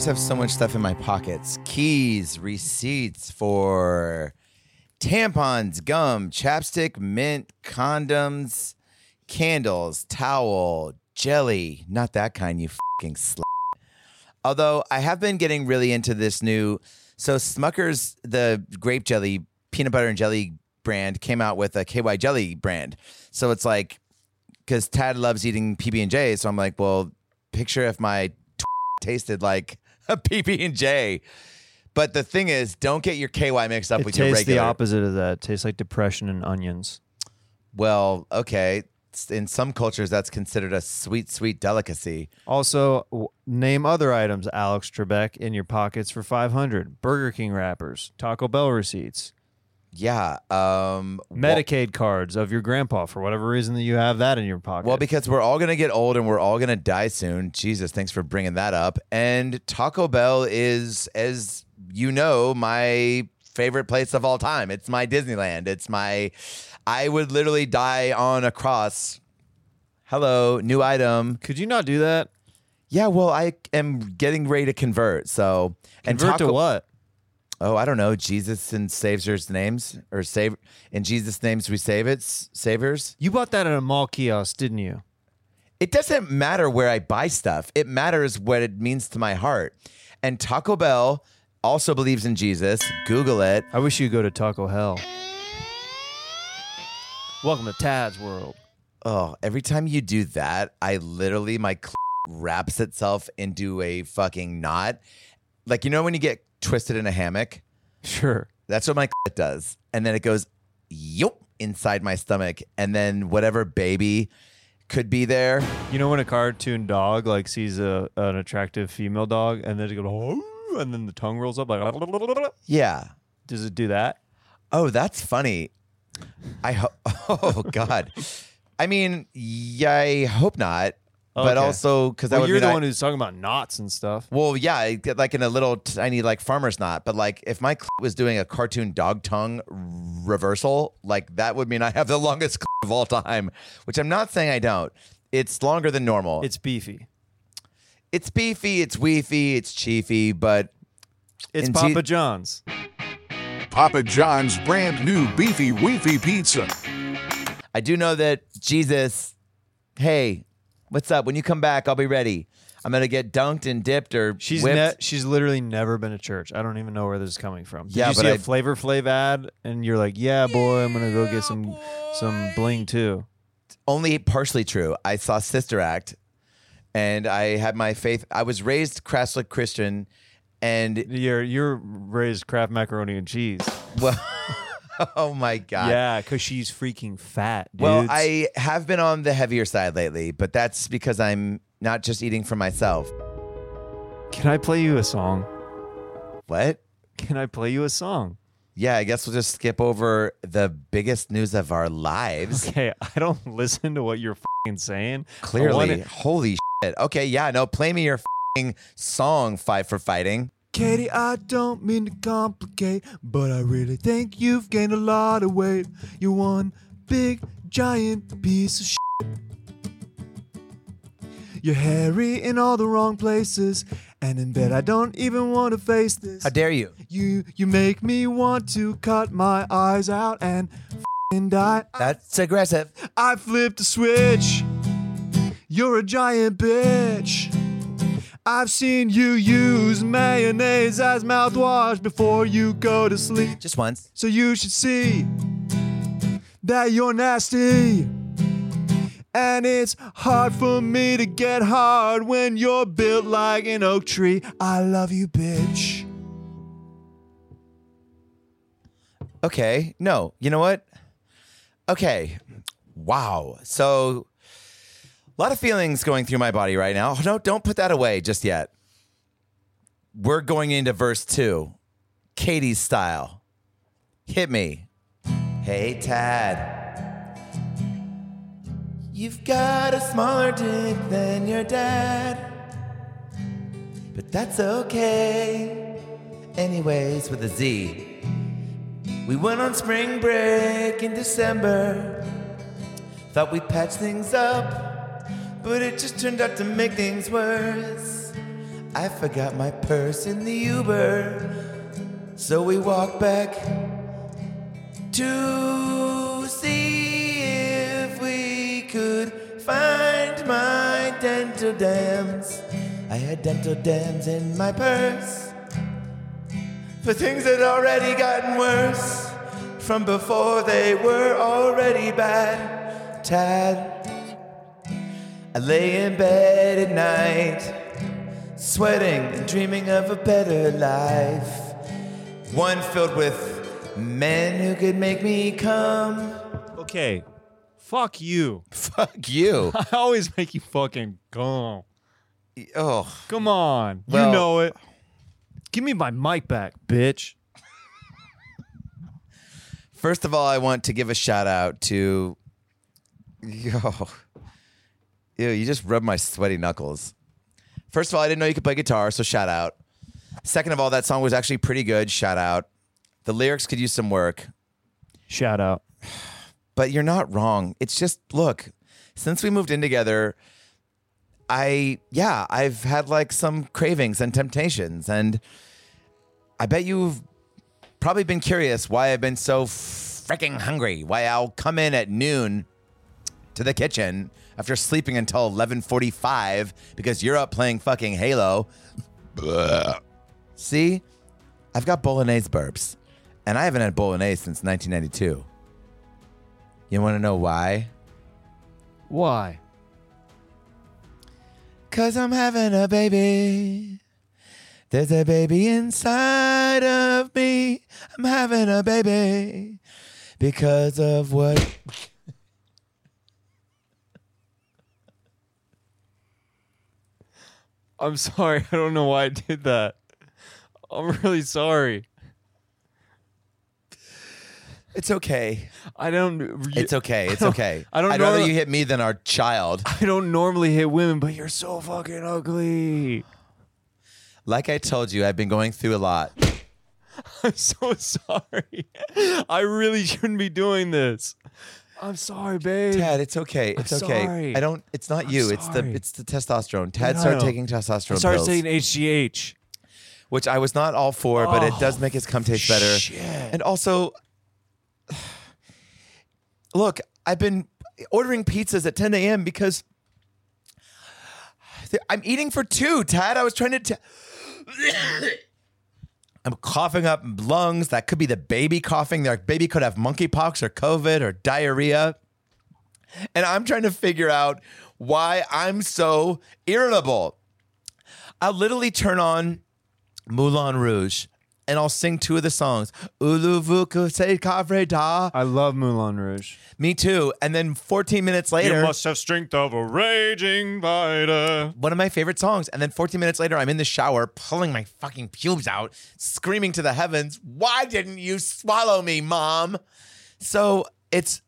Always have so much stuff in my pockets keys, receipts for tampons, gum, chapstick, mint, condoms, candles, towel, jelly. Not that kind, you fucking slut. Although I have been getting really into this new. So Smucker's, the grape jelly, peanut butter and jelly brand, came out with a KY jelly brand. So it's like, because Tad loves eating PB and J, so I'm like, well, picture if my t- tasted like PB and J. But the thing is, don't get your KY mixed up It with your tastes regular. the opposite of that. It tastes like depression and onions. Well, okay. In some cultures, that's considered a sweet, sweet delicacy. Also, w- name other items, Alex Trebek, in your pockets for 500. Burger King wrappers, Taco Bell receipts, Yeah. Um, Medicaid cards of your grandpa for whatever reason that you have that in your pocket. Well, because we're all gonna get old and we're all gonna die soon. Jesus, thanks for bringing that up. And Taco Bell is, as you know, my favorite place of all time. It's my Disneyland. It's my. I would literally die on a cross. Hello, new item. could you not do that? Yeah, well, I am getting ready to convert. So and Convert to what? Oh, I don't know. Jesus and Savior's names or save in Jesus' names we save it. Saviors. You bought that at a mall kiosk, didn't you? It doesn't matter where I buy stuff. It matters what it means to my heart. And Taco Bell also believes in Jesus. Google it. I wish you'd go to Taco Hell. Welcome to Tad's world. Oh, every time you do that, I literally my cl- wraps itself into a fucking knot. Like you know when you get twisted in a hammock, Sure. that's what my clit does, and then it goes yup inside my stomach, and then whatever baby could be there. You know when a cartoon dog like sees a an attractive female dog and then it goes, "Oh," and then the tongue rolls up like, Yeah. does it do that? Oh, that's funny. I hope. Oh God. I mean, yeah, I hope not. But Okay. also because that Well, would you're mean the I- one who's talking about knots and stuff. Well, yeah, I get like in a little tiny like farmer's knot. But like if my clit was doing a cartoon dog tongue reversal, like that would mean I have the longest clit of all time. Which I'm not saying I don't. It's longer than normal. It's beefy. it's beefy, it's weefy, it's chiefy, but It's And Papa Je- John's. Papa John's brand new beefy weefy pizza. I do know that Jesus, hey, what's up? When you come back, I'll be ready. I'm gonna get dunked and dipped or She's whipped. ne- she's literally never been to church. I don't even know where this is coming from. Did Yeah, you but see a I- Flavor Flav ad and you're like, yeah, boy, I'm gonna go get some some bling too. Only partially true. I saw Sister Act, and I had my faith. I was raised Catholic Christian, and You're you're raised Kraft macaroni and cheese. well, oh my god. Yeah, because she's freaking fat. Dudes. Well, I have been on the heavier side lately, but that's because I'm not just eating for myself. can I play you a song? What? Can I play you a song? Yeah, I guess we'll just skip over the biggest news of our lives. Okay, I don't listen to what you're saying. Clearly, holy shit. Okay, yeah, no, play me your fing song, Fight for Fighting. Katie, I don't mean to complicate, but I really think you've gained a lot of weight. You're one big, giant piece of shit. You're hairy in all the wrong places, and in bed I don't even want to face this. How dare you? You you make me want to cut my eyes out and f***ing die. That's aggressive. I flipped a switch. You're a giant bitch. I've seen you use mayonnaise as mouthwash before you go to sleep. Just once. So you should see that you're nasty. And it's hard for me to get hard when you're built like an oak tree. I love you, bitch. Okay. No, you know what? Okay. Wow. So, a lot of feelings going through my body right now. No, don't put that away just yet. We're going into verse two, Katie's style. Hit me. Hey, Tad. You've got a smaller dick than your dad. But that's okay. Anyways, with a Z. We went on spring break in December. Thought we'd patch things up, but it just turned out to make things worse. I forgot my purse in the Uber. So we walked back to see if we could find my dental dams. I had dental dams in my purse for things had already gotten worse from before they were already bad. Tad, I lay in bed at night, sweating and dreaming of a better life. One filled with men who could make me come. Okay. Fuck you. Fuck you. I always make you fucking come. Oh, Come on. Well- you know it. Give me my mic back, bitch. First of all, I want to give a shout out to. Yo. Ew, you just rubbed my sweaty knuckles. First of all, I didn't know you could play guitar, so shout out. Second of all, that song was actually pretty good. Shout out. The lyrics could use some work, Shout out. but you're not wrong. It's just, look, since we moved in together, I, yeah, I've had like some cravings and temptations. And I bet you've probably been curious why I've been so freaking hungry, why I'll come in at noon to the kitchen after sleeping until 11:45 because you're up playing fucking Halo. See? I've got bolognese burps and I haven't had bolognese since 1992. You want to know why? Why? Cuz I'm having a baby. There's a baby inside of me. I'm having a baby because of what I'm sorry. I don't know why I did that. I'm really sorry. It's okay. I don't. It's okay. It's okay. I don't know. I'd rather you hit me than our child. I don't normally hit women, but you're so fucking ugly. Like I told you, I've been going through a lot. I'm so sorry. I really shouldn't be doing this. I'm sorry, babe. Tad, it's okay. It's I'm okay. sorry. I don't. It's not you. It's the. sorry. It's the testosterone. Tad I started taking testosterone started pills, saying HGH. which I was not all for, but it does make his cum taste better. shit. And also, look, I've been ordering pizzas at 10 a.m. because I'm eating for two. Tad, I was trying to. T- I'm coughing up lungs. That could be the baby coughing. Their baby could have monkeypox or COVID or diarrhea. And I'm trying to figure out why I'm so irritable. I'll literally turn on Moulin Rouge and I'll sing two of the songs. Uluvuku se kavre da. I love Moulin Rouge. Me too. And then 14 minutes later, you must have strength of a raging fighter. one of my favorite songs. And then 14 minutes later, I'm in the shower pulling my fucking pubes out, screaming to the heavens, "Why didn't you swallow me, mom?" So it's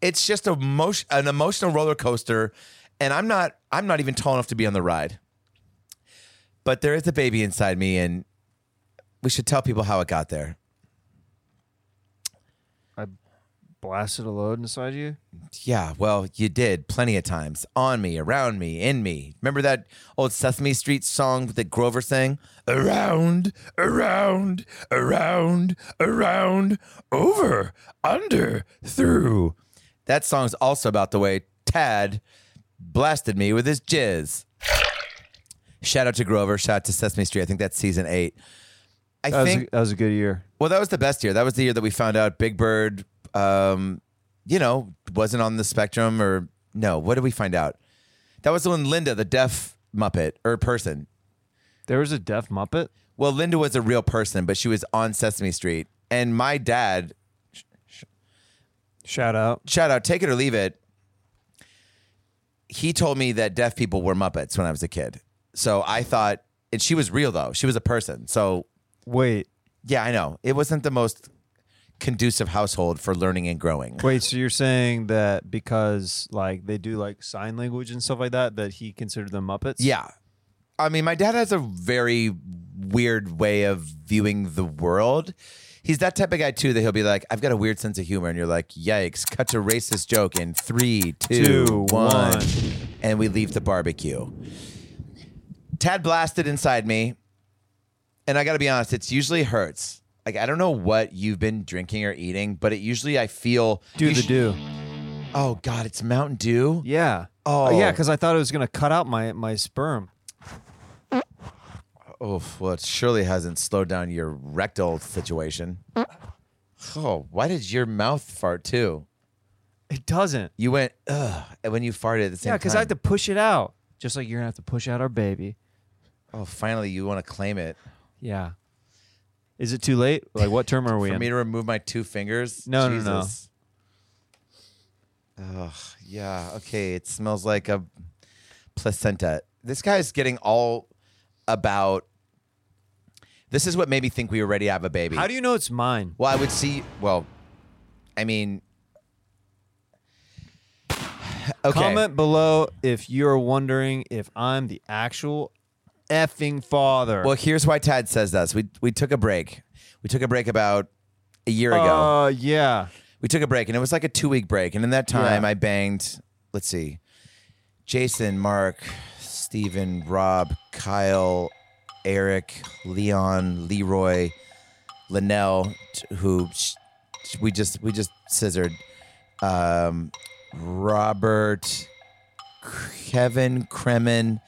it's just a motion, an emotional roller coaster, and I'm not I'm not even tall enough to be on the ride. But there is a baby inside me, and we should tell people how it got there. I blasted a load inside you. Yeah, well, you did plenty of times. On me, around me, in me. Remember that old Sesame Street song that Grover sang? Around, around, around, around, over, under, through. That song's also about the way Tad blasted me with his jizz. Shout out to Grover. Shout out to Sesame Street. I think that's season eight. I That was, think a, that was a good year. well, that was the best year. That was the year that we found out Big Bird, um, you know, wasn't on the spectrum or no. What did we find out? That was when Linda, the deaf Muppet or person. There was a deaf Muppet. Well, Linda was a real person, but she was on Sesame Street. And my dad, Shout out. shout out, take it or leave it. He told me that deaf people were Muppets when I was a kid. So I thought, and she was real though. She was a person. So Wait, yeah, I know. It wasn't the most conducive household for learning and growing. wait. So you're saying that because like they do like sign language and stuff like that, that he considered them Muppets? Yeah. I mean, my dad has a very weird way of viewing the world. He's that type of guy too that he'll be like, I've got a weird sense of humor, and you're like, yikes, cut to racist joke in three, two, Two, one, one. and we leave the barbecue. Tad blasted inside me, and I got to be honest, it's usually hurts. Like I don't know what you've been drinking or eating, but it usually I feel Do the sh- do. Oh God, it's Mountain Dew. Yeah. Oh. yeah, because I thought it was gonna cut out my my sperm. Oh, well, it surely hasn't slowed down your rectal situation. Oh, why did your mouth fart too? It doesn't. You went ugh and when you farted at the same Yeah, because I have to push it out, just like you're gonna have to push out our baby. Oh, finally, you want to claim it Yeah. Is it too late? Like, what term are we for in? me to remove my two fingers? No, no, no. Jesus. Ugh, yeah. Okay, it smells like a placenta. This guy's getting all about. This is what made me think we were ready to have a baby. How do you know it's mine? Well, I would see. Well, I mean, okay. Comment below if you're wondering if I'm the actual effing father. Well, here's why Tad says this. We we took a break. We took a break about a year ago. Uh, yeah. we took a break, and it was like a two week break. And in that time, Yeah. I banged. Let's see, Jason, Mark, Steven, Rob, Kyle, Eric, Leon, Leroy, Linnell, who we just we just scissored. Um, Robert, Kevin, Kremen,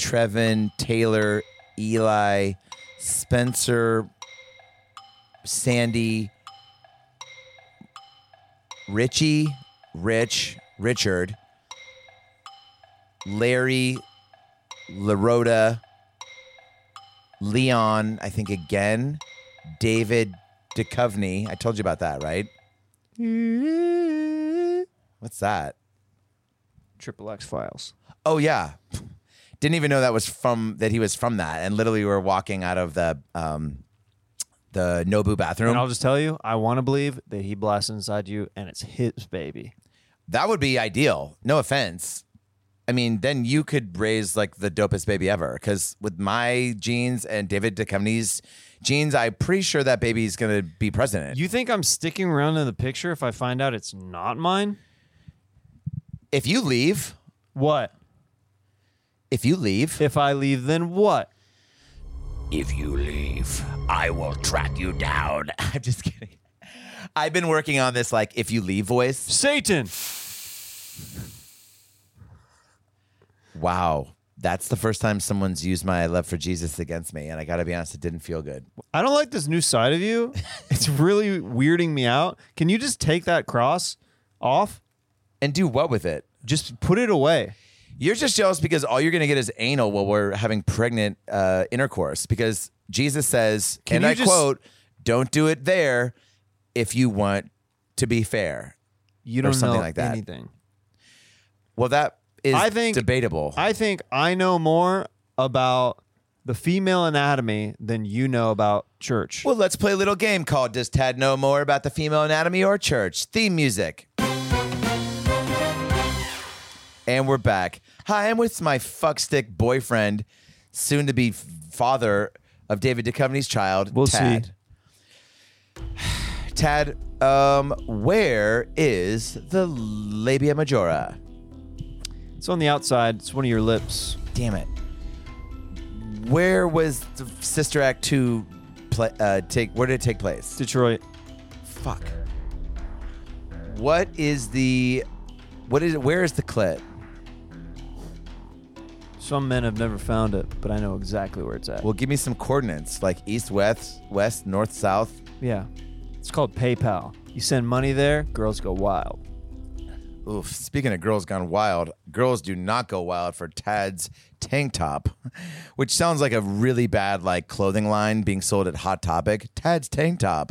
Trevin, Taylor, Eli, Spencer, Sandy, Richie, Rich, Richard, Larry, LaRota, Leon, I think again, David Duchovny. I told you about that, right? Mm-hmm. What's that? Triple X files. Oh yeah. Didn't even know that was from that he was from that. And literally we were walking out of the um the Nobu bathroom. And I'll just tell you, I want to believe that he blasts inside you and it's his baby. That would be ideal. No offense. I mean, then you could raise like the dopest baby ever. Because with my genes and David Duchovny's genes, I'm pretty sure that baby's gonna be president. You think I'm sticking around in the picture if I find out it's not mine? if you leave, What? If you leave, If I leave, then what? if you leave, I will track you down. I'm just kidding. I've been working on this like if you leave voice. Satan! Wow. That's the first time someone's used my love for Jesus against me. And I got to be honest, it didn't feel good. I don't like this new side of you. It's really weirding me out. Can you just take that cross off? And do what with it? Just put it away. You're just jealous because all you're going to get is anal while we're having pregnant uh, intercourse. Because Jesus says, Can and you I just- quote, don't do it there if you want to be fair. You don't something know like that. anything. Well, that is I think- debatable. I think I know more about the female anatomy than you know about church. well, let's play a little game called Does Tad Know More About the Female Anatomy or Church? Theme music. And we're back. Hi, I'm with my fuckstick boyfriend, soon to be father of David Duchovny's child, We'll Tad. Tad, um, where is the labia majora? It's on the outside. It's one of your lips. Damn it. Where was the Sister Act 2 play, uh, take where did it take place? Detroit. Fuck. What is the What is it? Where is the clit? Some men have never found it, but I know exactly where it's at. Well, give me some coordinates like east, west, west, north, south. yeah. It's called PayPal. You send money there, girls go wild. Oof. Speaking of girls gone wild, girls do not go wild for Tad's tank top, which sounds like a really bad like clothing line being sold at Hot Topic. Tad's tank top.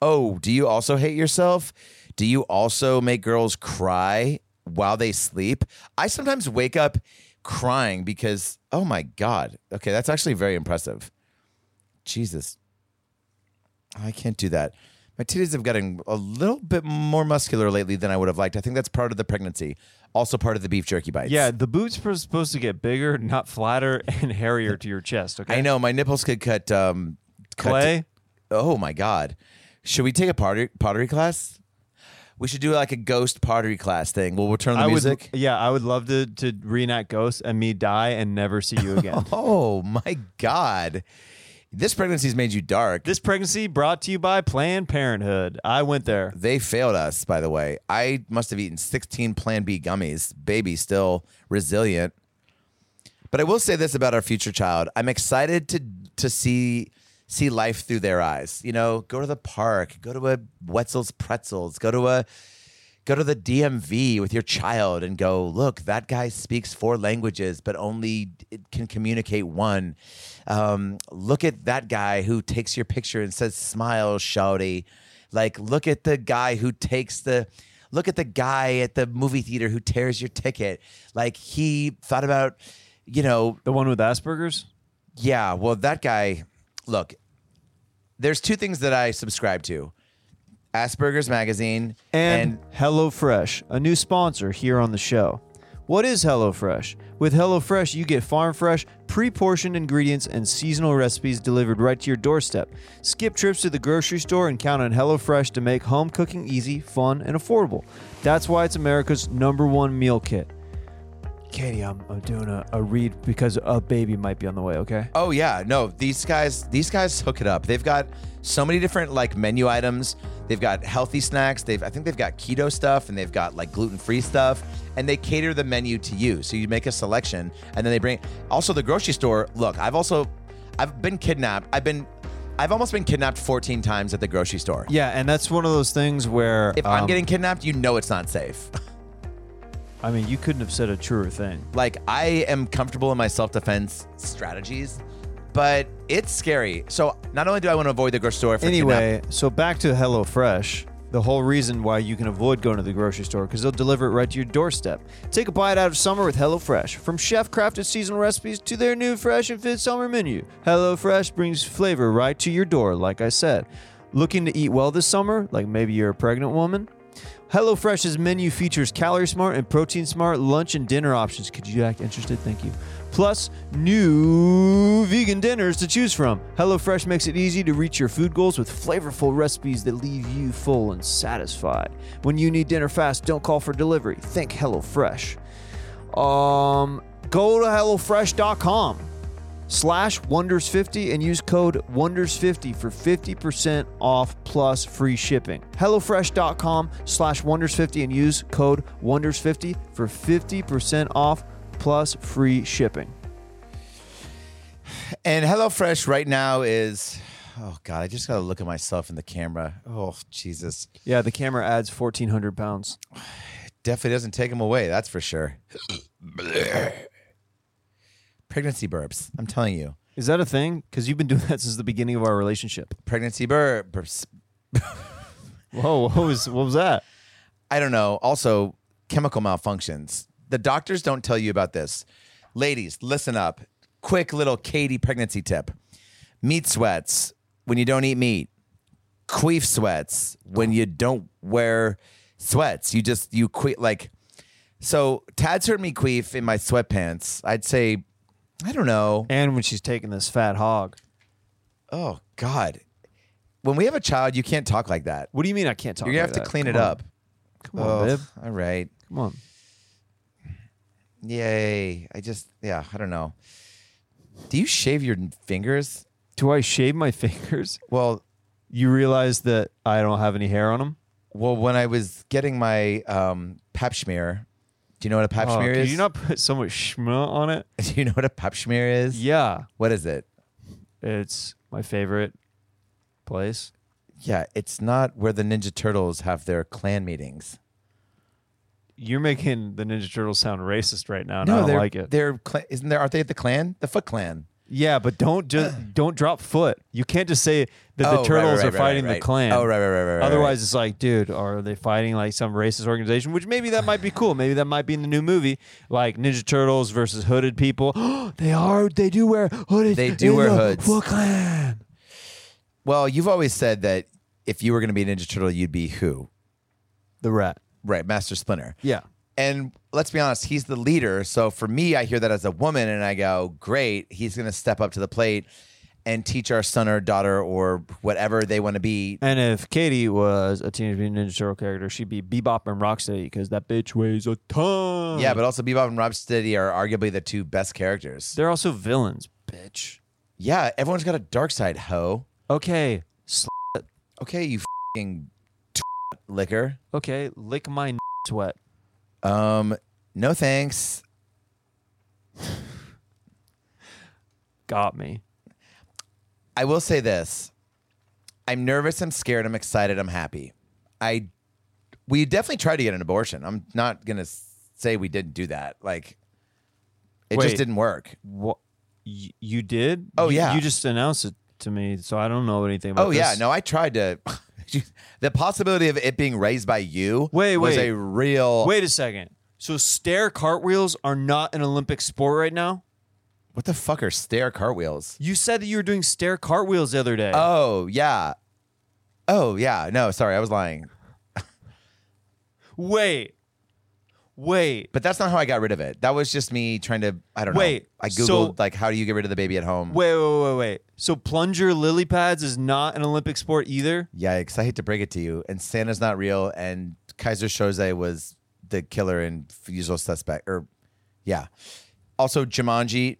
Oh, do you also hate yourself? Do you also make girls cry while they sleep? I sometimes wake up crying because oh my god. Okay, that's actually very impressive. Jesus. I can't do that. My titties have gotten a little bit more muscular lately than I would have liked. I think that's part of the pregnancy. Also part of the beef jerky bites. Yeah, the boots are supposed to get bigger, not flatter and hairier to your chest. Okay. I know my nipples could cut um cut Clay. oh my god. Should we take a pottery pottery class? We should do like a ghost pottery class thing. We'll turn the I music. would, yeah, I would love to to reenact Ghosts and me die and never see you again. Oh my God. This pregnancy's made you dark. this pregnancy brought to you by Planned Parenthood. I went there. They failed us, by the way. I must have eaten 16 Plan B gummies. Baby still resilient. But I will say this about our future child. I'm excited to to see see life through their eyes. You know, go to the park, go to a Wetzel's Pretzels, go to a go to the DMV with your child and go, look, that guy speaks four languages, but only can communicate one. Um, look at that guy who takes your picture and says, smile, shouty. Like, look at the guy who takes the, look at the guy at the movie theater who tears your ticket. Like, he thought about, you know, The one with Asperger's. yeah, well, that guy, look, there's two things that I subscribe to Asperger's Magazine and, HelloFresh, a new sponsor here on the show. What is HelloFresh? With HelloFresh, you get farm fresh, pre portioned ingredients and seasonal recipes delivered right to your doorstep. Skip trips to the grocery store and count on HelloFresh to make home cooking easy, fun, and affordable. That's why it's America's number one meal kit. Katie, I'm, I'm doing a, a read because a baby might be on the way, okay? Oh yeah, no, these guys these guys hook it up. They've got so many different like menu items. They've got healthy snacks. They've I think they've got keto stuff and they've got like gluten-free stuff and they cater the menu to you. So you make a selection and then they bring also the grocery store. Look, I've also I've been kidnapped. I've been I've almost been kidnapped 14 times at the grocery store. Yeah, and that's one of those things where. If I'm um, getting kidnapped, you know it's not safe. I mean, you couldn't have said a truer thing. like I am comfortable in my self-defense strategies, but it's scary. So not only do I want to avoid the grocery store, if they're kidnapped- Anyway, so back to HelloFresh. The whole reason why you can avoid going to the grocery store because they'll deliver it right to your doorstep. Take a bite out of summer with HelloFresh. From chef-crafted seasonal recipes to their new fresh and fit summer menu, HelloFresh brings flavor right to your door. Like I said, looking to eat well this summer, like maybe you're a pregnant woman. HelloFresh's menu features calorie smart and protein smart lunch and dinner options. Could you act interested? Thank you. Plus, new vegan dinners to choose from. HelloFresh makes it easy to reach your food goals with flavorful recipes that leave you full and satisfied. When you need dinner fast, don't call for delivery. Think HelloFresh. Um, go to HelloFresh.com slash wonders50 and use code wonders50 for 50% off plus free shipping hellofresh.com slash wonders50 and use code wonders50 for 50% off plus free shipping And HelloFresh right now is, oh God, I just got to look at myself in the camera. Oh, Jesus. yeah the camera adds 1400 pounds Definitely doesn't take them away, that's for sure. Pregnancy burps. I'm telling you. is that a thing because you've been doing that since the beginning of our relationship Pregnancy burps. whoa what was, what was that I don't know. Also, chemical malfunctions. The doctors don't tell you about this. Ladies, listen up. Quick little Katie pregnancy tip meat sweats when you don't eat meat, queef sweats when you don't wear sweats. You just, you quit like, so Tad's heard me queef in my sweatpants. I'd say, I don't know. and when she's taking this fat hog Oh, God. When we have a child, you can't talk like that. what do you mean i can't talk like that? You're going to like have to that? clean Come it on. up. come on Ugh, babe All right. come on Yay. I just, yeah, I don't know. Do you shave your fingers? do i shave my fingers Well, you realize that i don't have any hair on them well, when I was getting my um, pap smear, do you know what a pap Oh, smear is? you not put so much schma on it? do you know what a pap smear is? Yeah, What is it? it's my favorite place. Yeah, it's not where the Ninja Turtles have their clan meetings. You're making the Ninja Turtles sound racist right now, and I don't they're like it. They're cla- isn't there? Aren't they at the clan? The Foot Clan. Yeah, but don't just don't drop foot. You can't just say that Oh, the right, turtles right, are right, fighting right, the clan. Oh, right, right, right, right. right, Otherwise, right. it's like, dude, are they fighting like some racist organization? Which maybe that might be cool. Maybe that might be in the new movie, like Ninja Turtles versus hooded people. they are. They do wear hooded. They do in wear the hoods. Foot Clan. well, you've always said that if you were going to be a Ninja Turtle, you'd be who? The rat. Right, Master Splinter. Yeah. And let's be honest, he's the leader. So for me, I hear that as a woman and I go, great, he's going to step up to the plate and teach our son or daughter or whatever they want to be. And if Katie was a Teenage Mutant Ninja Turtle character, she'd be Bebop and Rocksteady because that bitch weighs a ton. Yeah, but also Bebop and Rocksteady are arguably the two best characters. they're also villains, bitch. Yeah, everyone's got a dark side, ho. Okay, sl- Okay, you fucking liquor. okay, lick my n- sweat. Um, no thanks. Got me. I will say this. I'm nervous, I'm scared, I'm excited, I'm happy. I we definitely tried to get an abortion. I'm not going to say we didn't do that. Like it Wait. just didn't work. What you did? Oh, You- yeah. you just announced it to me, so I don't know anything about. Oh yeah, no, I tried to the possibility of it being raised by you Wait, was wait. a real Wait a second. So stair cartwheels are not an Olympic sport right now? What the fuck are stair cartwheels? You said that you were doing stair cartwheels the other day. Oh, yeah. Oh, yeah. No, sorry, I was lying. wait. Wait. But that's not how I got rid of it. That was just me trying to I don't know. Wait, I googled so- like how do you get rid of the baby at home? Wait, wait, wait, wait. So plunger lily pads is not an Olympic sport either? Yikes, I hate to break it to you. And Santa's not real and Keyser Söze was the killer and usual suspect or yeah. Also Jumanji,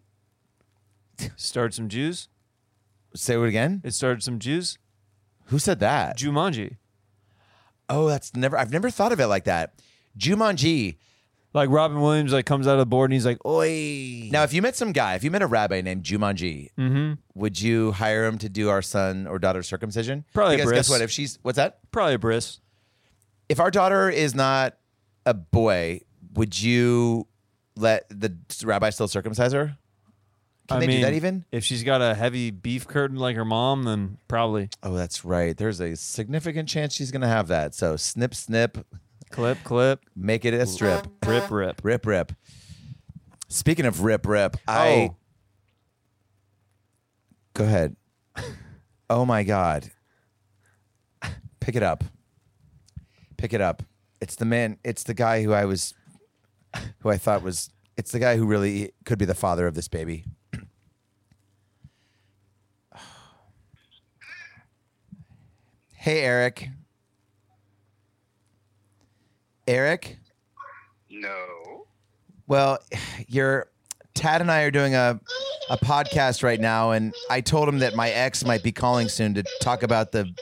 Started some Jews? say it again? It started some Jews? Who said that? Jumanji. Oh, that's never I've never thought of it like that. Jumanji. Like Robin Williams like comes out of the board and he's like, Oi. Now, if you met some guy, if you met a rabbi named Jumanji, Mm-hmm. would you hire him to do our son or daughter's circumcision? Probably a Because guess what? If she's what's that? Probably a bris. If our daughter is not a boy, would you let the rabbi still circumcise her? Can I they mean, do that even? If she's got a heavy beef curtain like her mom, then probably. Oh, that's right. There's a significant chance she's gonna have that. So snip, snip, Clip, clip, make it a strip. rip, rip. Rip, rip. Speaking of rip, rip, I Oh. go ahead. oh my god, pick it up. Pick it up. It's the man. It's the guy who I was, who I thought was. It's the guy who really could be the father of this baby. hey, Eric. Eric. No. Well, you're Tad and I are doing a a podcast right now, and I told him that my ex might be calling soon to talk about the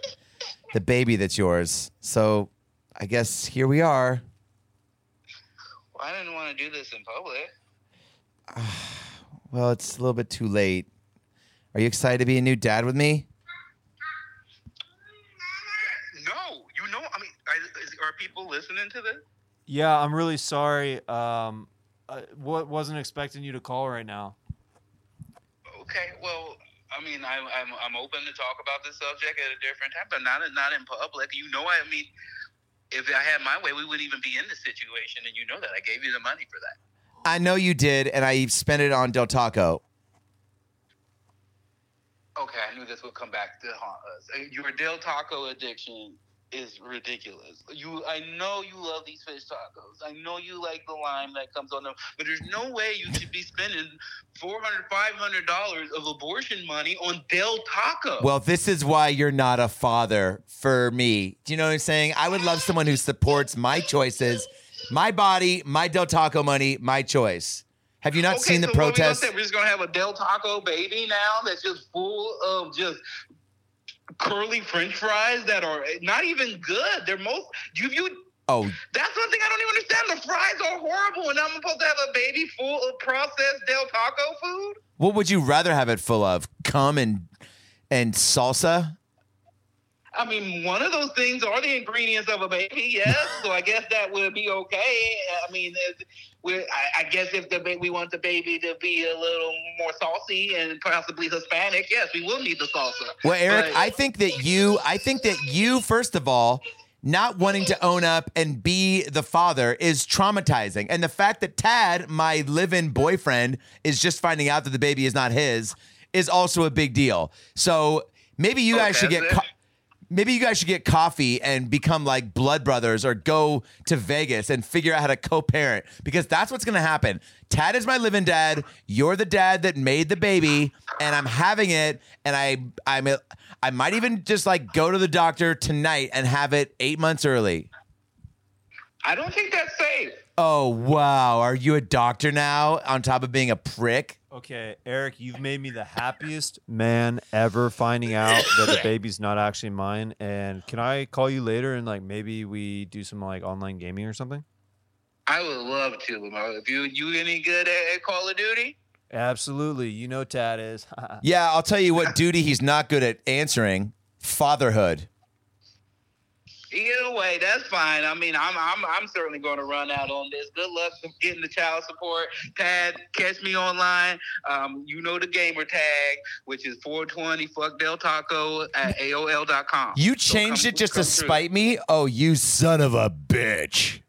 the baby that's yours. So I guess here we are. Well, I didn't want to do this in public. Well, it's a little bit too late. Are you excited to be a new dad with me? No, you know, I mean, I, is, are people listening to this? Yeah, I'm really sorry. Um, I wa- wasn't expecting you to call right now. Okay, well, I mean, I, I'm I'm open to talk about this subject at a different time, but not not in public. You know, I mean, if I had my way, we wouldn't even be in this situation, and you know that. I gave you the money for that. I know you did, and I spent it on Del Taco. Okay, I knew this would come back to haunt us. Uh, Your Del Taco addiction is ridiculous. You, I know you love these fish tacos. I know you like the lime that comes on them, but there's no way you should be spending 400 500 dollars of abortion money on Del Taco. Well, this is why you're not a father for me. Do you know what I'm saying? I would love someone who supports my choices, my body, my Del Taco money, my choice. Have you not okay, seen the so what we protests? We're just gonna have a Del Taco baby now that's just full of just curly French fries that are not even good. They're most you you Oh, That's one thing I don't even understand. The fries are horrible, and I'm supposed to have a baby full of processed Del Taco food. what would you rather have it full of? Cum and and salsa? I mean, one of those things are the ingredients of a baby, yes. so I guess that would be okay. I mean, I, I guess if the we want the baby to be a little more saucy and possibly Hispanic, yes, we will need the salsa. Well, Eric, But- I think that you, I think that you, first of all, not wanting to own up and be the father is traumatizing. And the fact that Tad, my live in boyfriend, is just finding out that the baby is not his is also a big deal. So maybe you Oh, guys should get, it? ca- maybe you guys should get coffee and become like blood brothers or go to Vegas and figure out how to co-parent because that's what's going to happen. Tad is my living dad. You're the dad that made the baby and I'm having it and I I'm I might even just like go to the doctor tonight and have it 8 months early. I don't think that's safe. Oh, wow. Are you a doctor now on top of being a prick? Okay, Eric, you've made me the happiest man ever finding out that the baby's not actually mine. And can I call you later and like maybe we do some like online gaming or something? I would love to. Lamar. If you you any good at, at Call of Duty? Absolutely. You know Tad is. Yeah, I'll tell you what duty he's not good at answering fatherhood. Either way, that's fine. I mean, I'm I'm I'm certainly going to run out on this. Good luck getting the child support. Tad, catch me online. Um, you know the gamer tag, which is 420 fuck Del Taco at AOL.com. You So changed come- it just to through. spite me? Oh, you son of a bitch.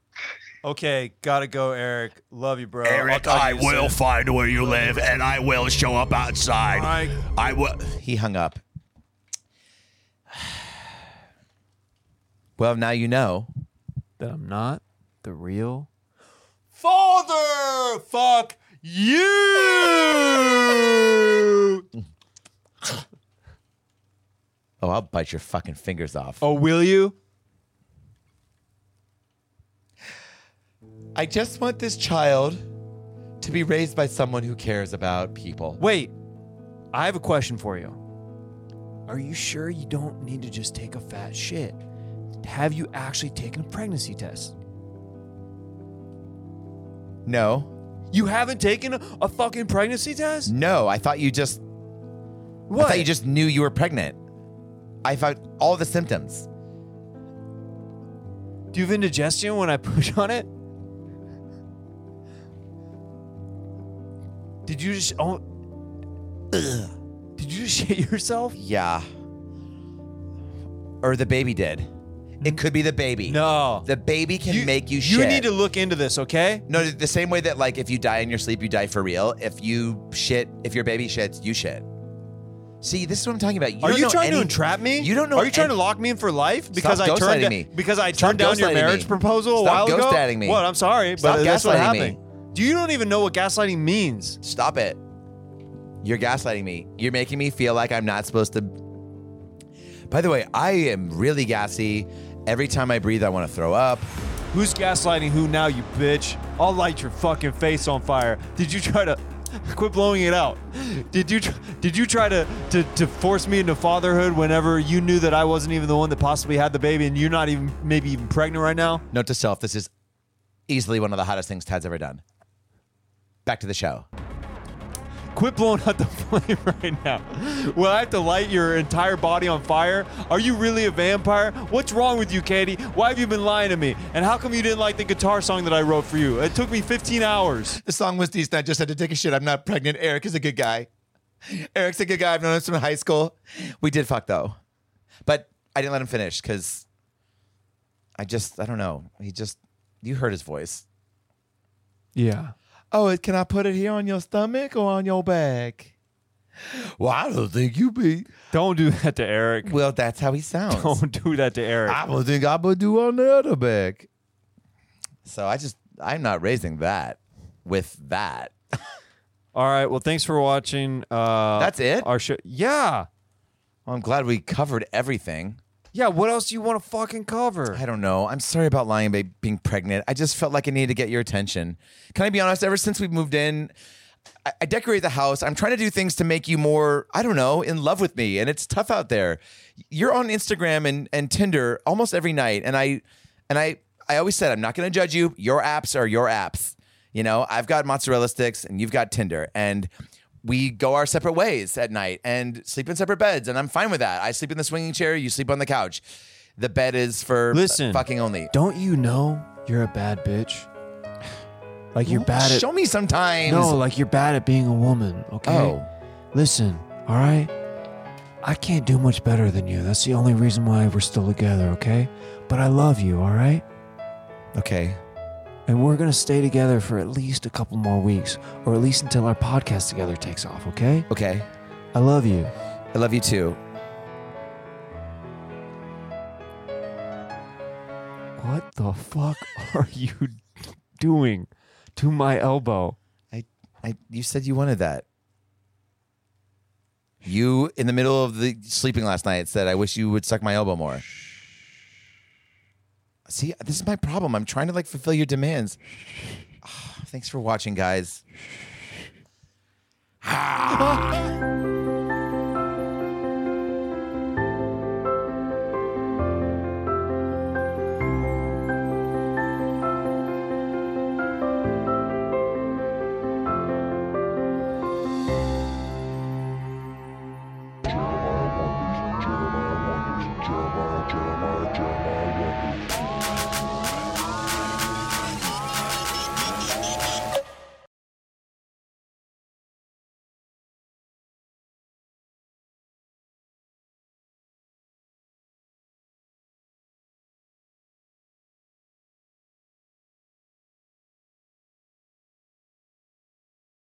okay, gotta go, Eric. Love you, bro. Eric, I you will soon. find where you live and I will show up outside. All right. I will. He hung up. Well, now you know. that I'm not the real father. Fuck you. Oh, I'll bite your fucking fingers off. Oh, will you? I just want this child to be raised by someone who cares about people. Wait, I have a question for you. Are you sure you don't need to just take a fat shit? Have you actually taken a pregnancy test? No. You haven't taken a, a fucking pregnancy test? No, I thought you just What? I thought you just knew you were pregnant. I thought all the symptoms. Do you have indigestion when I push on it? Did you just oh Ugh. Did you just shit yourself? Yeah. Or the baby did. It could be the baby. No. The baby can make you shit. You need to look into this, okay? No, the same way that like if you die in your sleep, you die for real. If you shit, if your baby shits, you shit. See, this is what I'm talking about. Are don't you know trying to any- entrap me? You don't know. Are you trying any- to lock me in for life because Stop I turned gaslighting da- me. because I Stop turned down your gaslighting marriage me. proposal a Stop while ago? ghostwriting me. What? I'm sorry, Stop but that's what gaslighting happened. me. Do you don't even know what gaslighting means? Stop it. You're gaslighting me. You're making me feel like I'm not supposed to. By the way, I am really gassy. Every time I breathe, I want to throw up. Who's gaslighting who now, you bitch? I'll light your fucking face on fire. Did you try to quit blowing it out? Did you tr- did you try to, to to force me into fatherhood whenever you knew that I wasn't even the one that possibly had the baby and you're not even maybe even pregnant right now? Note to self: This is easily one of the hottest things Tad's ever done. Back to the show. Quit blowing out the flame right now. Will I have to light your entire body on fire? Are you really a vampire? What's wrong with you, Katie? Why have you been lying to me? And how come you didn't like the guitar song that I wrote for you? It took me 15 hours. The song was decent. I just had to take a shit. I'm not pregnant. Eric is a good guy. Eric's a good guy. I've known him from high school. We did fuck though, but I didn't let him finish because I just I don't know. He just you heard his voice. Yeah. Oh, can I put it here on your stomach or on your back? Well, I don't think you be. Don't do that to Eric. Well, that's how he sounds. Don't do that to Eric. I don't think I would do on the other back. So I just I'm not raising that with that. All right. Well, thanks for watching. Uh, That's it? Our show. Yeah. Well, I'm glad we covered everything. Yeah. What else do you want to fucking cover? I don't know. I'm sorry about lying about being pregnant. I just felt like I needed to get your attention. Can I be honest? Ever since we moved in, I, I decorate the house. I'm trying to do things to make you more, I don't know, in love with me. And it's tough out there. You're on Instagram and, and Tinder almost every night. And I and I I always said I'm not gonna judge you. Your apps are your apps. You know, I've got mozzarella sticks and you've got Tinder. And we go our separate ways at night and sleep in separate beds. And I'm fine with that. I sleep in the swinging chair, you sleep on the couch. The bed is for Listen. fucking only. Don't you know you're a bad bitch? Like you're bad at. Show me sometimes. No, like you're bad at being a woman. Okay. Oh. Listen. All right. I can't do much better than you. That's the only reason why we're still together. Okay. But I love you. All right. Okay. And we're gonna stay together for at least a couple more weeks, or at least until our podcast together takes off. Okay. Okay. I love you. I love you too. What the fuck are you doing to my elbow? I, I, you said you wanted that. You, in the middle of the sleeping last night, said, "I wish you would suck my elbow more." See, this is my problem. I'm trying to like fulfill your demands. Ah, thanks for watching, guys.